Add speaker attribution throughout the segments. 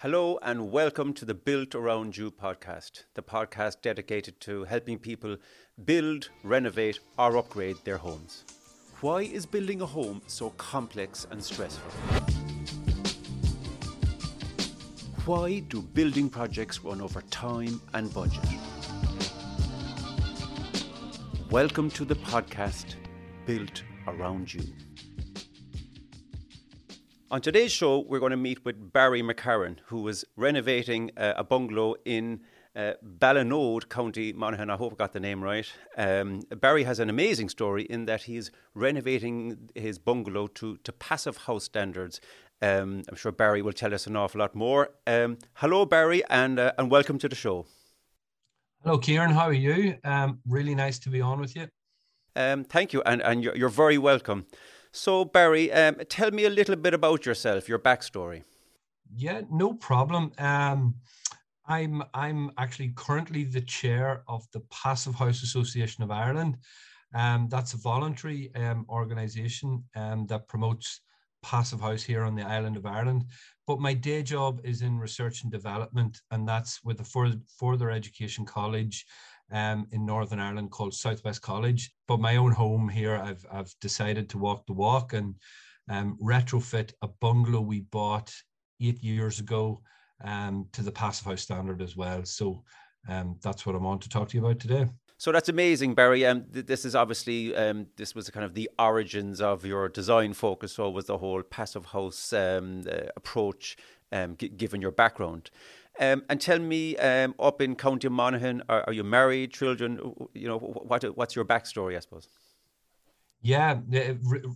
Speaker 1: Hello and welcome to the Built Around You podcast, the podcast dedicated to helping people build, renovate, or upgrade their homes. Why is building a home so complex and stressful? Why do building projects run over time and budget? Welcome to the podcast Built Around You. On today's show, we're going to meet with Barry McCarron, who was renovating uh, a bungalow in uh, Ballinode, County Monaghan. I hope I got the name right. Um, Barry has an amazing story in that he's renovating his bungalow to, to passive house standards. Um, I'm sure Barry will tell us an awful lot more. Um, hello, Barry, and uh, and welcome to the show.
Speaker 2: Hello, Kieran. How are you? Um, really nice to be on with you.
Speaker 1: Um, thank you, and and you're, you're very welcome. So, Barry, um, tell me a little bit about yourself, your backstory.
Speaker 2: Yeah, no problem. Um, I'm I'm actually currently the chair of the Passive House Association of Ireland. Um, that's a voluntary um, organisation um, that promotes passive house here on the island of Ireland. But my day job is in research and development, and that's with a further, further education college um, in Northern Ireland called Southwest College. But my own home here, I've, I've decided to walk the walk and um, retrofit a bungalow we bought eight years ago um, to the passive house standard as well. So um, that's what I'm on to talk to you about today.
Speaker 1: So that's amazing, Barry. Um, th- this is obviously um, this was kind of the origins of your design focus. So was the whole passive house um, uh, approach, um, g- given your background. Um, and tell me, um, up in County Monaghan, are, are, you married, children? You know, what what's your backstory, I suppose?
Speaker 2: Yeah,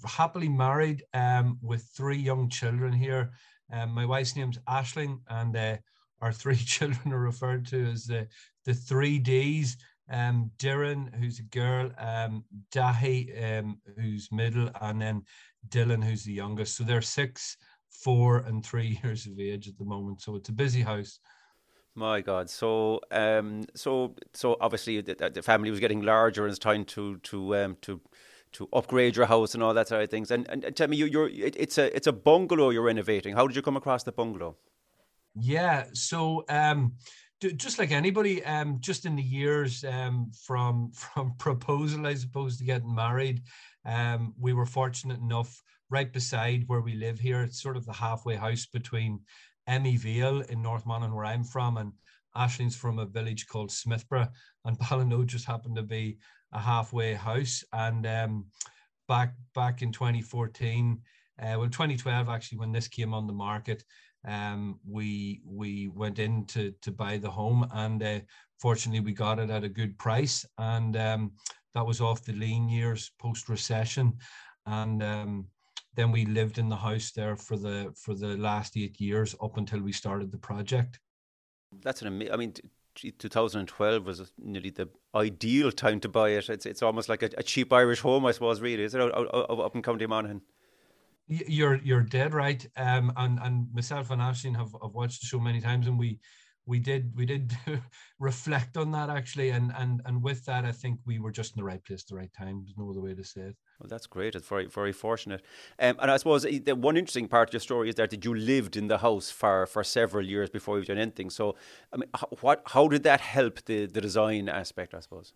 Speaker 2: happily married um, with three young children here. Um, my wife's name's Ashling, and uh, our three children are referred to as the the three Ds. Um, Darren, who's a girl, um, Dahi, um, who's middle, and then Dylan, who's the youngest. So they're six, four and three years of age at the moment. So it's a busy house.
Speaker 1: My God! So, um, so, so obviously the, the, family was getting larger, and it's time to to um, to to upgrade your house and all that sort of things. And, and, and tell me, you, you're it, it's a it's a bungalow you're renovating. How did you come across the bungalow?
Speaker 2: Yeah, so um, just like anybody, um, just in the years um, from from proposal, I suppose, to getting married, um, we were fortunate enough right beside where we live here. It's sort of the halfway house between Emyvale in North Monaghan, where I'm from, and Ashling's from a village called Smithborough, and Ballinode just happened to be a halfway house. And um, back back in 2014, uh, well, 2012 actually, when this came on the market, um, we we went in to to buy the home, and uh, fortunately, we got it at a good price, and um, that was off the lean years post recession, and um, then we lived in the house there for the for the last eight years up until we started the project.
Speaker 1: That's an amazing. I mean, 2012 was nearly the ideal time to buy it. It's it's almost like a, a cheap Irish home, I suppose. Really, is it out, out, out, up in County Monaghan?
Speaker 2: You're you're dead right. Um, and and myself and Ashling have, have watched the show many times, and we we did we did reflect on that actually. And and and with that i think we were just in the right place at the right time there's no other way to say it.
Speaker 1: Well that's great. It's very very fortunate. Um, and i suppose eh, the one interesting part of your story is that you lived in the house for for several years before you've done anything. So i mean what how did that help the the design aspect i suppose?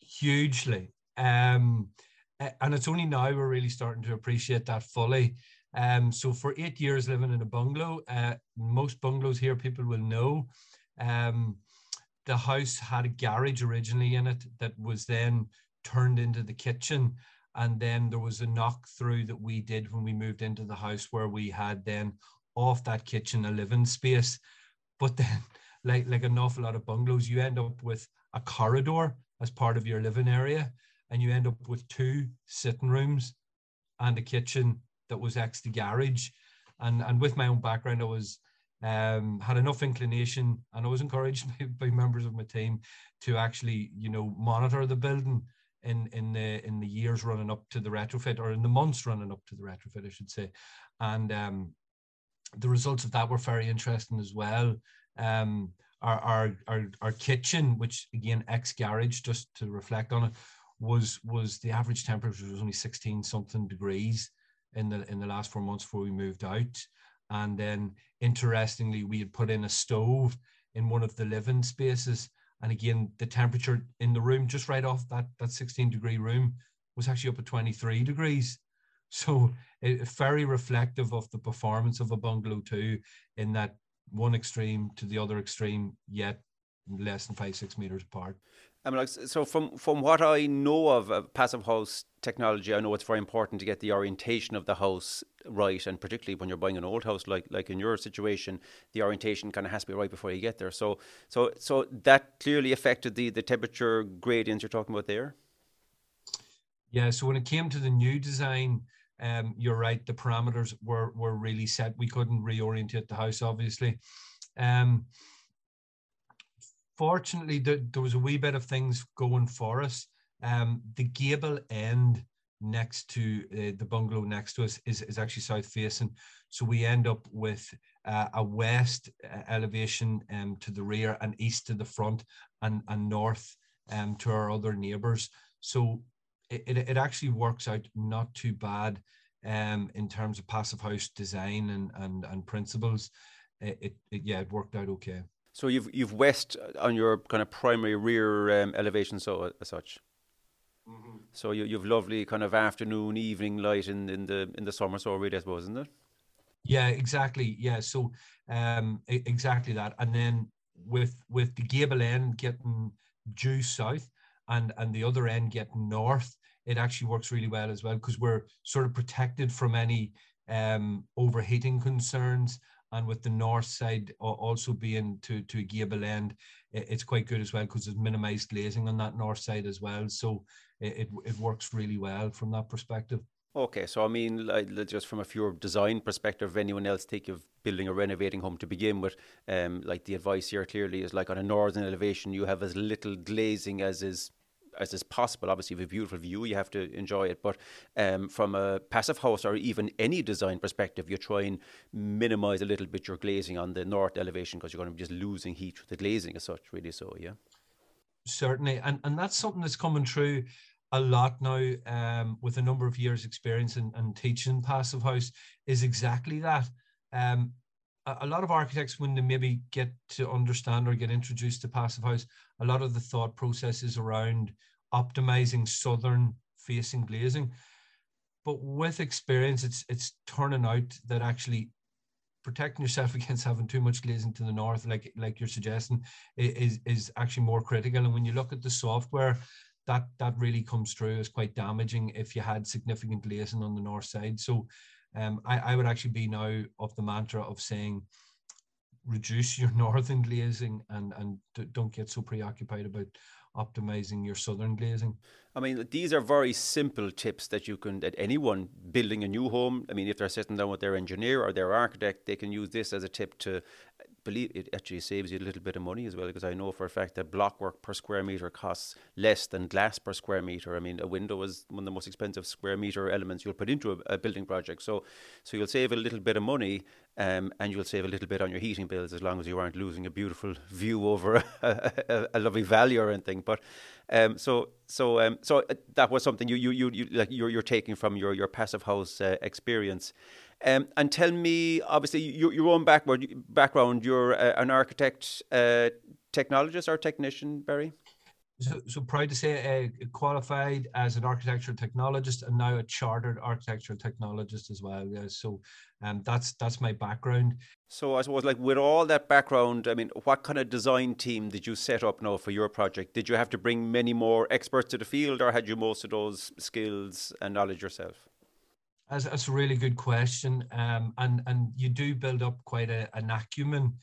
Speaker 2: Hugely. Um and it's only now we're really starting to appreciate that fully um, so for eight years living in a bungalow, uh, most bungalows here people will know. Um, the house had a garage originally in it that was then turned into the kitchen. And then there was a knock through that we did when we moved into the house where we had then off that kitchen a living space. But then, like, like an awful lot of bungalows, you end up with a corridor as part of your living area, and you end up with two sitting rooms and a kitchen that was ex the garage. And, and with my own background, I was um, had enough inclination and I was encouraged by, by members of my team to actually, you know, monitor the building in in the in the years running up to the retrofit or in the months running up to the retrofit, I should say. And um, the results of that were very interesting as well. Um, our, our our our kitchen, which again ex garage, just to reflect on it, was was the average temperature was only 16 something degrees in the in the last four months before we moved out and then interestingly, we had put in a stove in one of the living spaces. And again, the temperature in the room, just right off that, that 16 degree room, was actually up at 23 degrees. So it, very reflective of the performance of a bungalow too, in that one extreme to the other extreme, yet less than five, six meters apart.
Speaker 1: I mean, like, so from from what I know of, of passive house technology, I know it's very important to get the orientation of the house right, and particularly when you're buying an old house, like like in your situation, the orientation kind of has to be right before you get there. So so so that clearly affected the the temperature gradients you're talking about there.
Speaker 2: Yeah. So when it came to the new design, um, you're right. The parameters were were really set. We couldn't reorientate the house, obviously. Um, fortunately, there, there was a wee bit of things going for us. Um, the gable end next to uh, the bungalow next to us is, is actually south facing. So we end up with uh, a west uh, elevation um, to the rear and east to the front and, and north um, to our other neighbours. So it, it, it, actually works out not too bad um, in terms of passive house design and, and, and principles. It, it, it yeah, it worked out okay.
Speaker 1: So you've you've west on your kind of primary rear um, elevation, so as such. Mm-hmm. So you you've lovely kind of afternoon, evening light in, in the in the summer, so really, I suppose, isn't it?
Speaker 2: Yeah, exactly. Yeah, so um, exactly that, and then with with the gable end getting due south, and and the other end getting north, it actually works really well as well because we're sort of protected from any um, overheating concerns and with the north side also being to to gable end it's quite good as well because there's minimized glazing on that north side as well. So it, it works really well from that perspective.
Speaker 1: Okay, so I mean, just from a pure design perspective, if anyone else think of building or renovating home to begin with, um, like the advice here clearly is like on a northern elevation, you have as little glazing as is as is possible. Obviously, with a beautiful view, you have to enjoy it. But um, from a passive house or even any design perspective, you try and minimise a little bit your glazing on the north elevation because you're going to be just losing heat with the glazing as such. Really, so yeah.
Speaker 2: Certainly, and and that's something that's coming true a lot now um, with a number of years experience and teaching passive house is exactly that um, a lot of architects when they maybe get to understand or get introduced to passive house a lot of the thought process is around optimizing southern facing glazing. But with experience it's it's turning out that actually protecting yourself against having too much glazing to the north like like you're suggesting is is actually more critical. And when you look at the software that that really comes through as quite damaging if you had significant glazing on the north side. So um, I, I would actually be now of the mantra of saying reduce your northern glazing and and don't get so preoccupied about optimizing your southern glazing.
Speaker 1: I mean, these are very simple tips that you can, that anyone building a new home, I mean, if they're sitting down with their engineer or their architect, they can use this as a tip to believe it actually saves you a little bit of money as well because I know for a fact that block work per square meter costs less than glass per square meter. I mean, a window is one of the most expensive square meter elements you'll put into a, a building project. So, so you'll save a little bit of money, um, and you'll save a little bit on your heating bills as long as you aren't losing a beautiful view over a, a, a lovely valley or anything. But um, so so um, so uh, that was something you you you, you like you're you're taking from your your passive house uh, experience. Um, and tell me, obviously, your, your own backward, background, you're uh, an architect, uh, technologist or technician, Barry?
Speaker 2: So, so proud to say uh, qualified as an architectural technologist and now a chartered architectural technologist as well. Yeah, so um, that's that's my background.
Speaker 1: So I suppose, like with all that background, I mean, what kind of design team did you set up now for your project? Did you have to bring many more experts to the field, or had you most of those skills and knowledge yourself?
Speaker 2: That's, that's a really good question. Um, and, and you do build up quite a, an acumen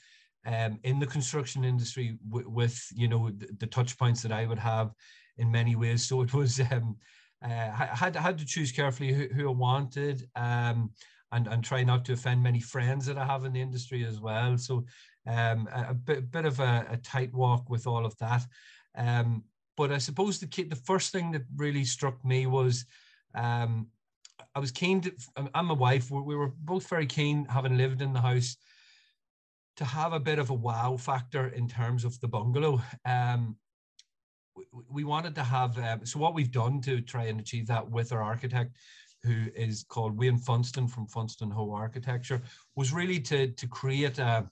Speaker 2: um, in the construction industry w- with, you know, the, the, touch points that I would have in many ways. So it was, um, uh, I had, had to choose carefully who, who I wanted um, and, and try not to offend many friends that I have in the industry as well. So um, a, a bit, bit of a, a, tight walk with all of that. Um, but I suppose the, the first thing that really struck me was um, I was keen to, I'm my wife, we were both very keen, having lived in the house, to have a bit of a wow factor in terms of the bungalow. Um, we, we wanted to have, um, so what we've done to try and achieve that with our architect, who is called Wayne Funston from Funston Ho Architecture, was really to, to create a,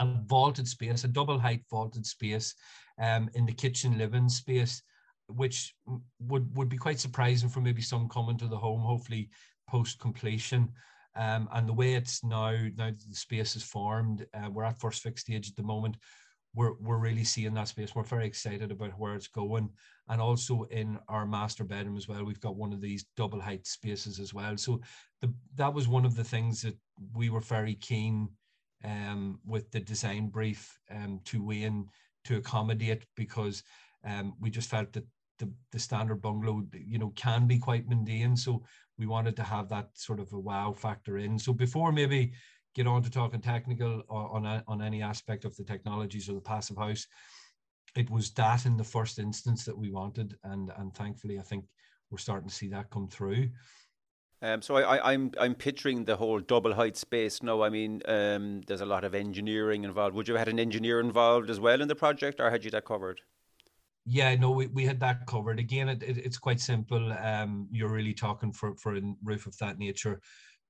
Speaker 2: a vaulted space, a double height vaulted space um, in the kitchen living space, which would, would be quite surprising for maybe some coming to the home, hopefully post completion. Um, and the way it's now, now the space is formed, uh, we're at first fixed stage at the moment. We're, we're really seeing that space. We're very excited about where it's going. And also in our master bedroom as well, we've got one of these double height spaces as well. So the, that was one of the things that we were very keen um, with the design brief um, to Wayne to accommodate because um, we just felt that the, the standard bungalow, you know, can be quite mundane. So we wanted to have that sort of a wow factor in. So before maybe get on to talking technical on, on, on any aspect of the technologies or the passive house, it was that in the first instance that we wanted. And, and thankfully, I think we're starting to see that come through.
Speaker 1: Um, so I, I'm, I'm picturing the whole double height space No, I mean, um, there's a lot of engineering involved. Would you have had an engineer involved as well in the project, or had you that covered?
Speaker 2: Yeah, no, we, we had that covered. Again, it, it, it's quite simple. Um, you're really talking for, for a roof of that nature,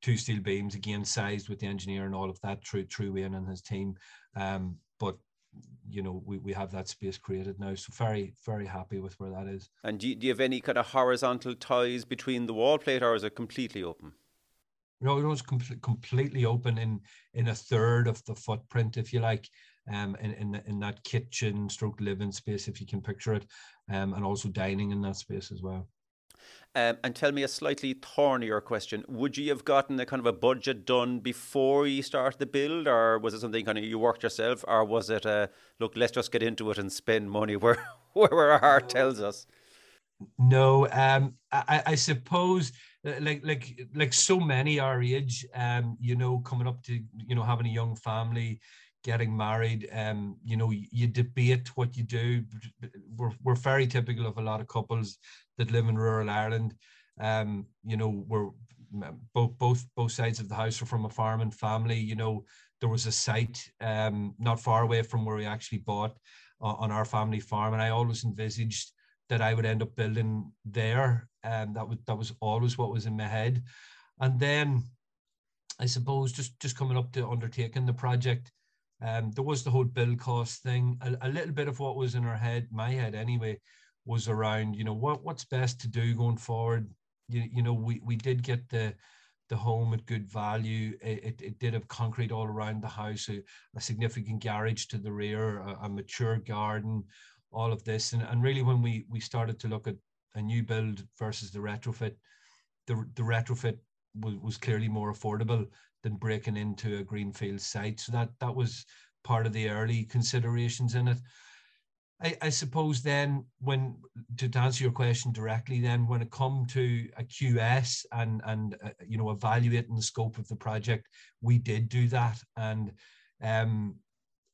Speaker 2: two steel beams, again, sized with the engineer and all of that through, through Wayne and his team. Um, but, you know, we, we have that space created now. So very, very happy with where that is.
Speaker 1: And do you, do you have any kind of horizontal ties between the wall plate or is it completely open?
Speaker 2: No, it was com- completely open in in a third of the footprint, if you like um, in, in, in that kitchen stroke living space, if you can picture it, um, and also dining in that space as well.
Speaker 1: Um, and tell me a slightly thornier question. Would you have gotten a kind of a budget done before you started the build, or was it something kind of you worked yourself, or was it a look, let's just get into it and spend money where, where our heart tells us?
Speaker 2: No, um, I, I suppose uh, like like like so many our age, um, you know, coming up to you know having a young family, getting married, um, you know, you debate what you do. We're, we're very typical of a lot of couples that live in rural Ireland. Um, you know, we're both both both sides of the house are from a farming family. You know, there was a site um, not far away from where we actually bought uh, on our family farm, and I always envisaged that I would end up building there, and that was that was always what was in my head. And then, I suppose just just coming up to undertaking the project, um, there was the whole bill cost thing. A, a, little bit of what was in our head, my head anyway, was around, you know, what what's best to do going forward. You, you know, we, we did get the the home at good value. It, it, it did have concrete all around the house, a, a significant garage to the rear, a, a, mature garden, all of this. And, and really when we we started to look at a new build versus the retrofit, the, the retrofit was, was clearly more affordable than breaking into a greenfield site. So that that was part of the early considerations in it. I, I suppose then when to answer your question directly, then when it come to a QS and and uh, you know evaluating the scope of the project, we did do that, and um,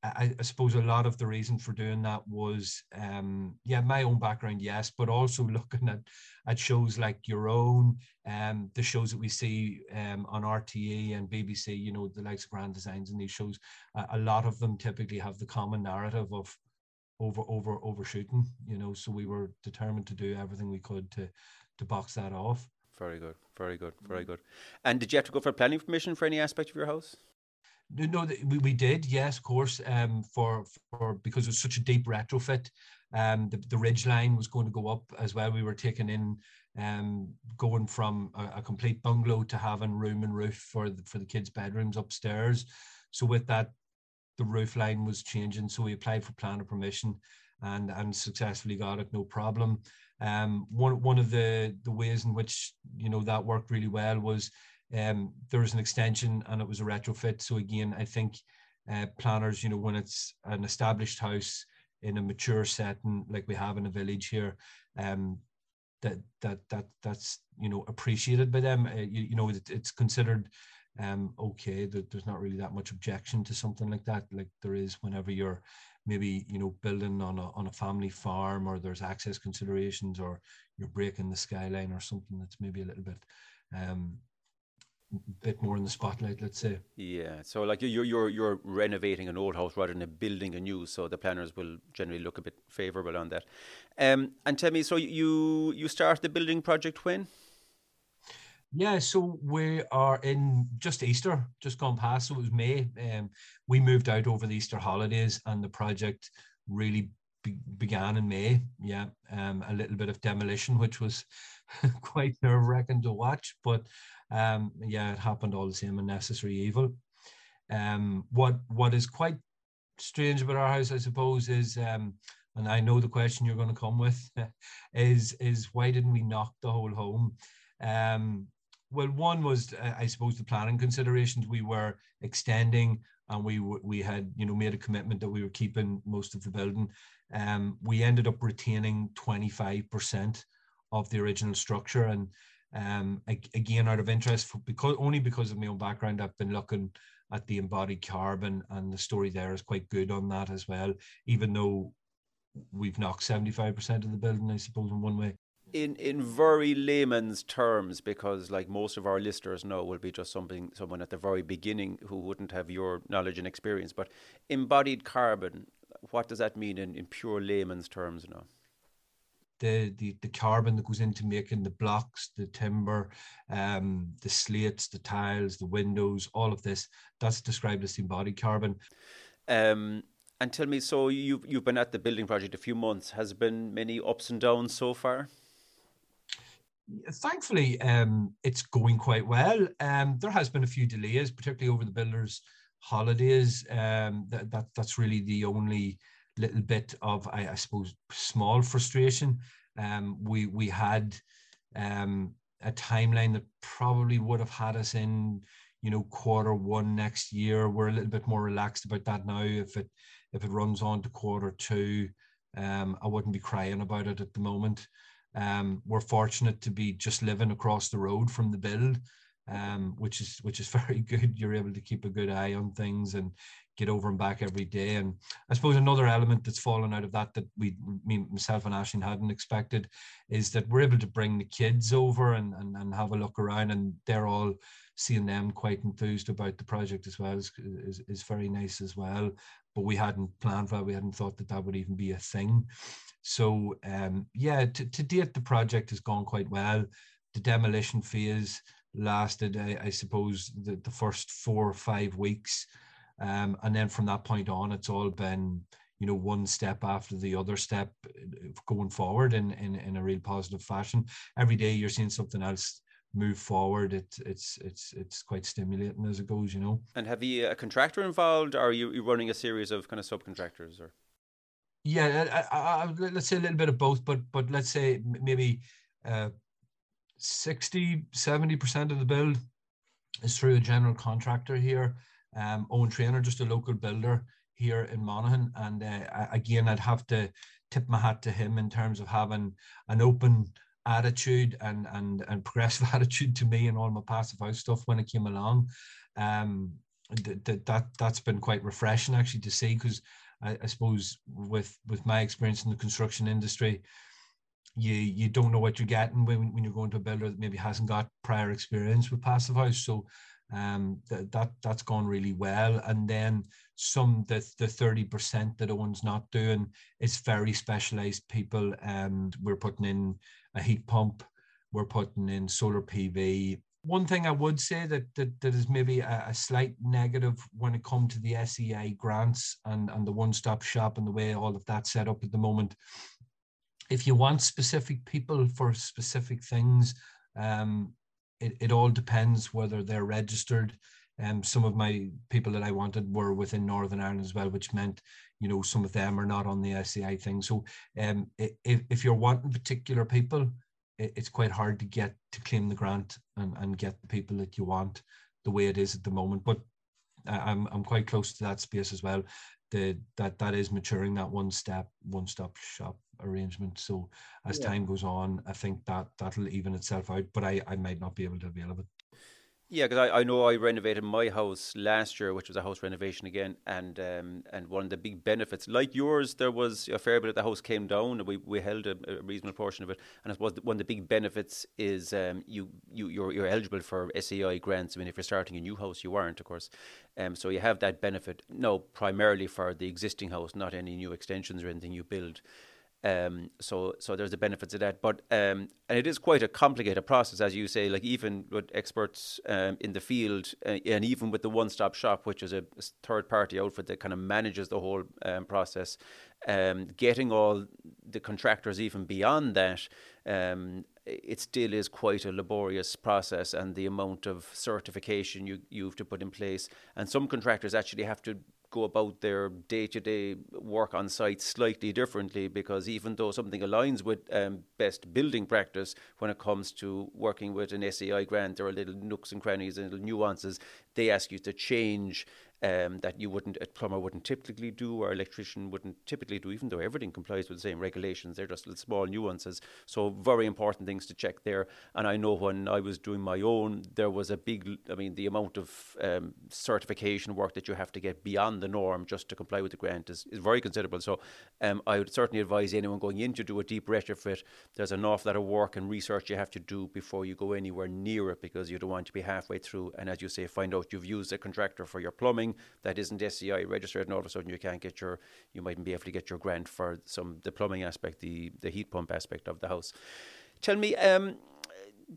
Speaker 2: I, I, suppose a lot of the reason for doing that was, um, yeah, my own background, yes, but also looking at at shows like your own, um, the shows that we see um, on RTE and BBC, you know, the likes of Grand Designs and these shows. A lot of them typically have the common narrative of over over overshooting, you know. So we were determined to do everything we could to to box that off.
Speaker 1: Very good, very good, very good. And did you have to go for planning permission for any aspect of your house?
Speaker 2: No, we, we did, yes, of course. Um, for for because it was such a deep retrofit, um, the the ridge line was going to go up as well. We were taking in, um, going from a, a complete bungalow to having room and roof for the for the kids' bedrooms upstairs. So with that, the roof line was changing. So we applied for planning permission, and and successfully got it, no problem. Um, one one of the the ways in which you know that worked really well was um, there was an extension and it was a retrofit. So again, I think uh, planners, you know, when it's an established house in a mature setting like we have in a village here, um, that that that that's you know appreciated by them. Uh, you, you know, it, it's considered um okay that there's not really that much objection to something like that like there is whenever you're maybe you know building on a on a family farm or there's access considerations or you're breaking the skyline or something that's maybe a little bit um bit more in the spotlight, let's say.
Speaker 1: Yeah, so like you're you're you're renovating an old house rather than building a new, so the planners will generally look a bit favourable on that. Um, and tell me, so you you start the building project when?
Speaker 2: Yeah, so we are in just Easter, just gone past. So it was May. Um, we moved out over the Easter holidays, and the project really be- began in May. Yeah, um, a little bit of demolition, which was quite nerve wracking to watch, but um, yeah, it happened all the same. A necessary evil. Um, what what is quite strange about our house, I suppose, is um, and I know the question you're going to come with is is why didn't we knock the whole home? Um, well, one was uh, I suppose the planning considerations. We were extending, and we we had you know made a commitment that we were keeping most of the building. Um, we ended up retaining 25% of the original structure, and um, again, out of interest, because only because of my own background, I've been looking at the embodied carbon, and the story there is quite good on that as well. Even though we've knocked 75% of the building, I suppose, in one way.
Speaker 1: In in very layman's terms, because like most of our listeners know, will be just something someone at the very beginning who wouldn't have your knowledge and experience. But embodied carbon, what does that mean in, in pure layman's terms now?
Speaker 2: The, the, the carbon that goes into making the blocks, the timber, um, the slates, the tiles, the windows, all of this, that's described as embodied carbon.
Speaker 1: Um, and tell me, so you've you've been at the building project a few months. Has been many ups and downs so far?
Speaker 2: Thankfully, um, it's going quite well. Um, there has been a few delays, particularly over the builders' holidays. Um, that, that that's really the only little bit of, I, I suppose, small frustration. Um, we we had um, a timeline that probably would have had us in, you know, quarter one next year. We're a little bit more relaxed about that now. If it if it runs on to quarter two, um, I wouldn't be crying about it at the moment. Um, we're fortunate to be just living across the road from the build, um, which is which is very good. You're able to keep a good eye on things and get over and back every day. And I suppose another element that's fallen out of that that we, me, myself and Ashling hadn't expected, is that we're able to bring the kids over and, and, and have a look around, and they're all seeing them quite enthused about the project as well is, is, is very nice as well but we hadn't planned for that. We hadn't thought that that would even be a thing. So um, yeah, to, to date, the project has gone quite well. The demolition phase lasted, I, I suppose, the, the first four or five weeks. Um, and then from that point on, it's all been, you know, one step after the other step uh, going forward in, in, in a real positive fashion. Every day you're seeing something else move forward. It's it's it's it's quite stimulating as it goes, you know.
Speaker 1: And have you a contractor involved, or are you, you running a series of kind of subcontractors, or?
Speaker 2: Yeah, I, I, I, let's say a little bit of both, but but let's say maybe uh, 60, 70 percent of the build is through a general contractor here. Um, Owen Trainer, just a local builder here in Monaghan, and uh, again, I'd have to tip my hat to him in terms of having an open attitude and and and progressive attitude to me and all my passive house stuff when it came along. Um, that that that's been quite refreshing actually to see because I, I, suppose with with my experience in the construction industry, you you don't know what you're getting when, when you're going to a builder that maybe hasn't got prior experience with passive house. So um, that that that's gone really well. And then some the the thirty percent that Owen's not doing is very specialized people, and we're putting in a heat pump. We're putting in solar PV. One thing I would say that that, that is maybe a, a slight negative when it comes to the SEI grants and, and the one-stop shop and the way all of that's set up at the moment. If you want specific people for specific things, um, it, it all depends whether they're registered. Um, some of my people that I wanted were within Northern Ireland as well, which meant you know some of them are not on the SEI thing. So um, if, if you're wanting particular people, it, it's quite hard to get to claim the grant and, and get the people that you want the way it is at the moment. But I'm I'm quite close to that space as well. The that that is maturing that one step one stop shop arrangement. So as yeah. time goes on, I think that that'll even itself out. But I I might not be able to avail of it.
Speaker 1: Yeah, because I, I know I renovated my house last year, which was a house renovation again, and um, and one of the big benefits, like yours, there was a fair bit of the house came down, and we, we held a, a reasonable portion of it, and I suppose one of the big benefits is um, you you you're, you're eligible for SEI grants. I mean, if you're starting a new house, you aren't, of course, um, so you have that benefit. No, primarily for the existing house, not any new extensions or anything you build. Um, so, so there's the benefits of that, but um, and it is quite a complicated process, as you say. Like even with experts um, in the field, uh, and even with the one-stop shop, which is a third-party outfit that kind of manages the whole um, process, um, getting all the contractors even beyond that, um, it still is quite a laborious process, and the amount of certification you you have to put in place, and some contractors actually have to go about their day to day work on site slightly differently because even though something aligns with um, best building practice when it comes to working with an SEI grant, there are little nooks and crannies and little nuances. They ask you to change um, that you wouldn't, a plumber wouldn't typically do, or electrician wouldn't typically do, even though everything complies with the same regulations. They're just little small nuances. So very important things to check there. And I know when I was doing my own, there was a big, I mean, the amount of um, certification work that you have to get beyond the norm just to comply with the grant is, is very considerable. So um, I would certainly advise anyone going in to do a deep retrofit, there's an awful lot of work and research you have to do before you go anywhere near it because you don't want to be halfway through. And as you say, find out you've used a contractor for your plumbing that isn't SEI registered, and all of a sudden you can't get your, you mightn't be able to get your grant for some the plumbing aspect, the the heat pump aspect of the house. Tell me, um,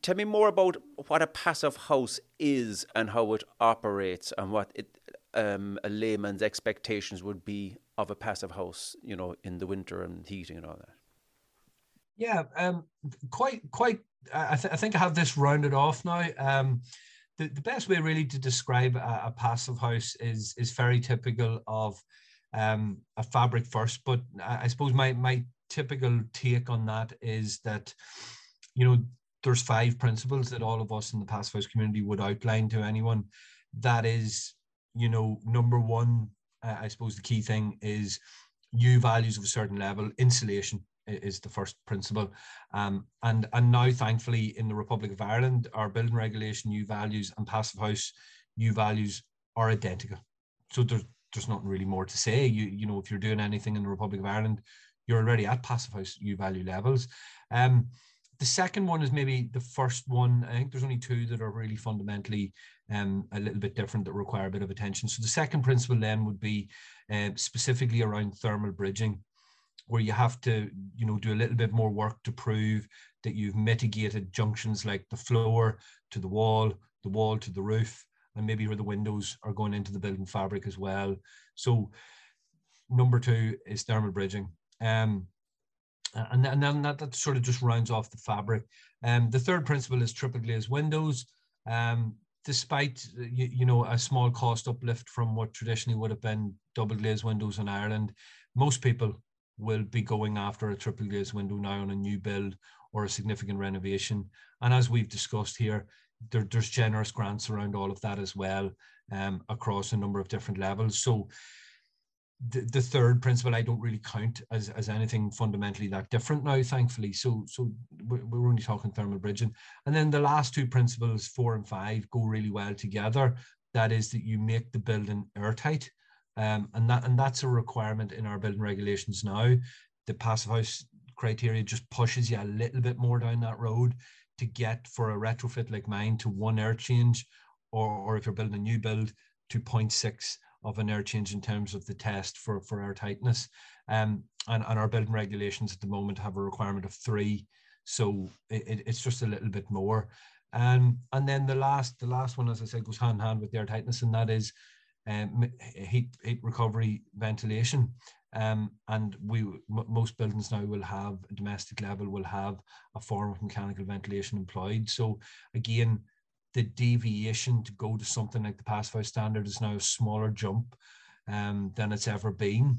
Speaker 1: tell me more about what a passive house is and how it operates, and what it, um, a layman's expectations would be of a passive house, you know, in the winter and heating and all that.
Speaker 2: Yeah, um, quite, quite. I, th- I think I have this rounded off now. Um, the, the best way really to describe a, a passive house is is very typical of um, a fabric first. But I, I suppose my my typical take on that is that you know there's five principles that all of us in the passive house community would outline to anyone. That is, you know, number one. I suppose the key thing is U values of a certain level, insulation is the first principle. Um, and, and now, thankfully, in the Republic of Ireland, our building regulation U values and passive house U values are identical. So there's, there's nothing really more to say. You, you know, if you're doing anything in the Republic of Ireland, you're already at passive house U value levels. Um, the second one is maybe the first one. I think there's only two that are really fundamentally um, a little bit different that require a bit of attention. So the second principle then would be uh, specifically around thermal bridging where you have to you know do a little bit more work to prove that you've mitigated junctions like the floor to the wall the wall to the roof and maybe where the windows are going into the building fabric as well. So number two is thermal bridging. Um, and, and then that, that sort of just rounds off the fabric. Um, the third principle is triple glazed windows. Um, despite you, you know a small cost uplift from what traditionally would have been double glazed windows in Ireland most people will be going after a triple glazed window now on a new build or a significant renovation. And as we've discussed here, there, there's generous grants around all of that as well um, across a number of different levels. So the, the third principle I don't really count as, as anything fundamentally that different now, thankfully. So so we're only talking thermal bridging. And then the last two principles, four and five, go really well together. That is that you make the building airtight. Um, and that and that's a requirement in our building regulations now. The passive house criteria just pushes you a little bit more down that road to get for a retrofit like mine to one air change, or, or if you're building a new build, to 0.6 of an air change in terms of the test for, for air tightness. Um, and, and our building regulations at the moment have a requirement of three. So it, it's just a little bit more. Um, and then the last the last one, as I said, goes hand in hand with air tightness, and that is um, heat, heat recovery ventilation. Um, and we m- most buildings now will have domestic level will have a form of mechanical ventilation employed. So again, the deviation to go to something like the passive standard is now a smaller jump um, than it's ever been.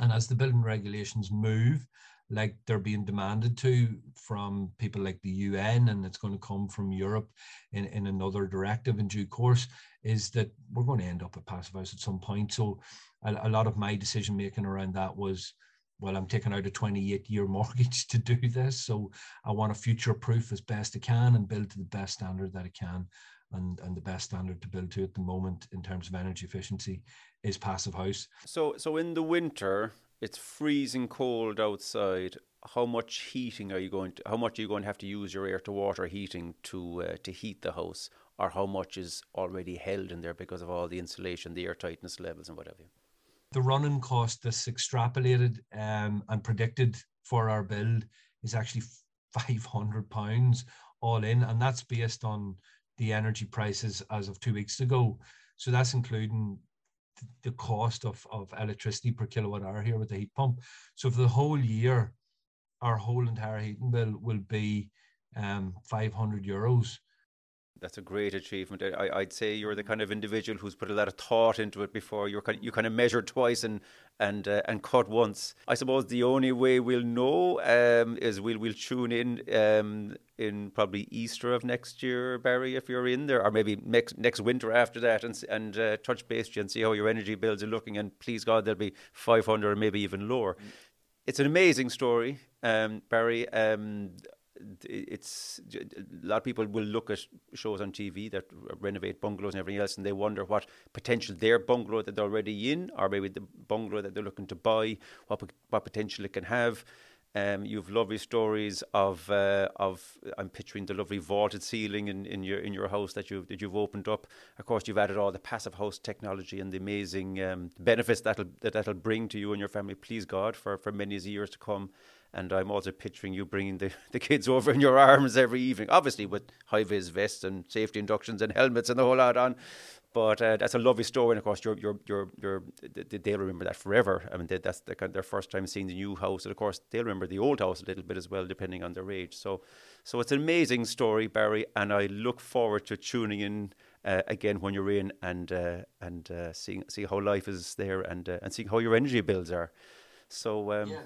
Speaker 2: And as the building regulations move, like they're being demanded to from people like the UN, and it's going to come from Europe in, in another directive in due course, is that we're going to end up at passive house at some point. So a, a lot of my decision making around that was, well, I'm taking out a 28 year mortgage to do this. So I want to future proof as best I can and build to the best standard that I can. And, and the best standard to build to at the moment in terms of energy efficiency is passive house.
Speaker 1: So so in the winter, it's freezing cold outside. How much heating are you going to? How much are you going to have to use your air to water heating to uh, to heat the house, or how much is already held in there because of all the insulation, the air tightness levels, and whatever?
Speaker 2: the running cost that's extrapolated um, and predicted for our build is actually 500 pounds all in and that's based on the energy prices as of two weeks ago so that's including the cost of, of electricity per kilowatt hour here with the heat pump. So for the whole year our whole entire heating bill will be um, 500 euros
Speaker 1: that's a great achievement. I, would say you're the kind of individual who's put a lot of thought into it before. You're kind of, you kind of measured twice and and uh, and cut once. I suppose the only way we'll know um, is we'll we'll tune in um, in probably Easter of next year, Barry, if you're in there, or maybe next next winter after that, and and uh, touch base and see how your energy bills are looking. And please God, they'll be 500 or maybe even lower. Mm. It's an amazing story, um, Barry. Um, it's a lot of people will look at shows on TV that renovate bungalows and everything else, and they wonder what potential their bungalow that they're already in, or maybe the bungalow that they're looking to buy, what what potential it can have. Um, you have lovely stories of uh, of I'm picturing the lovely vaulted ceiling in, in your in your house that you that you've opened up. Of course, you've added all the passive house technology and the amazing um, benefits that'll that that'll bring to you and your family. Please God for for many years to come. And I'm also picturing you bringing the, the kids over in your arms every evening, obviously with high vis vests and safety inductions and helmets and the whole lot on. But uh, that's a lovely story, and of course, you're, you're, you're, you're, they'll remember that forever. I mean, they, that's the, their first time seeing the new house, and of course, they'll remember the old house a little bit as well, depending on their age. So, so it's an amazing story, Barry, and I look forward to tuning in uh, again when you're in and uh, and uh, seeing see how life is there and uh, and seeing how your energy bills are. So um,
Speaker 2: yeah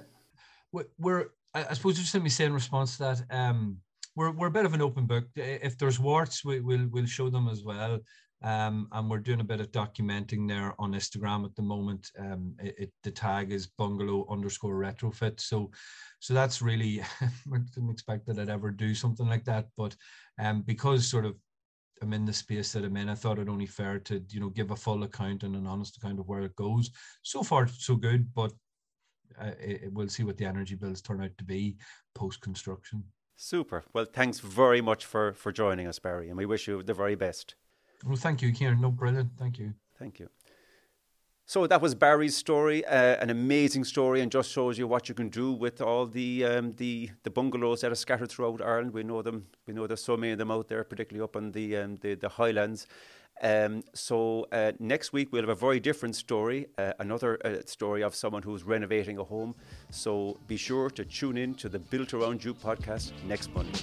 Speaker 2: we're I suppose just let me say in response to that, um, we're we're a bit of an open book. If there's warts, we, will we'll show them as well. Um, and we're doing a bit of documenting there on Instagram at the moment. Um, it, it, the tag is bungalow underscore retrofit. So, so that's really I didn't expect that I'd ever do something like that, but um, because sort of I'm in the space that I'm in, I thought it only fair to you know give a full account and an honest account of where it goes. So far, so good, but uh, it, we'll see what the energy bills turn out to be post construction.
Speaker 1: Super. Well, thanks very much for for joining us, Barry, and we wish you the very best.
Speaker 2: Well, thank you, Kieran. No, brilliant. Thank you.
Speaker 1: Thank you. So that was Barry's story, uh, an amazing story, and just shows you what you can do with all the um, the the bungalows that are scattered throughout Ireland. We know them. We know there's so many of them out there, particularly up on the um, the, the Highlands. Um, so uh, next week we'll have a very different story, uh, another uh, story of someone who's renovating a home. So be sure to tune in to the Built Around You podcast next Monday.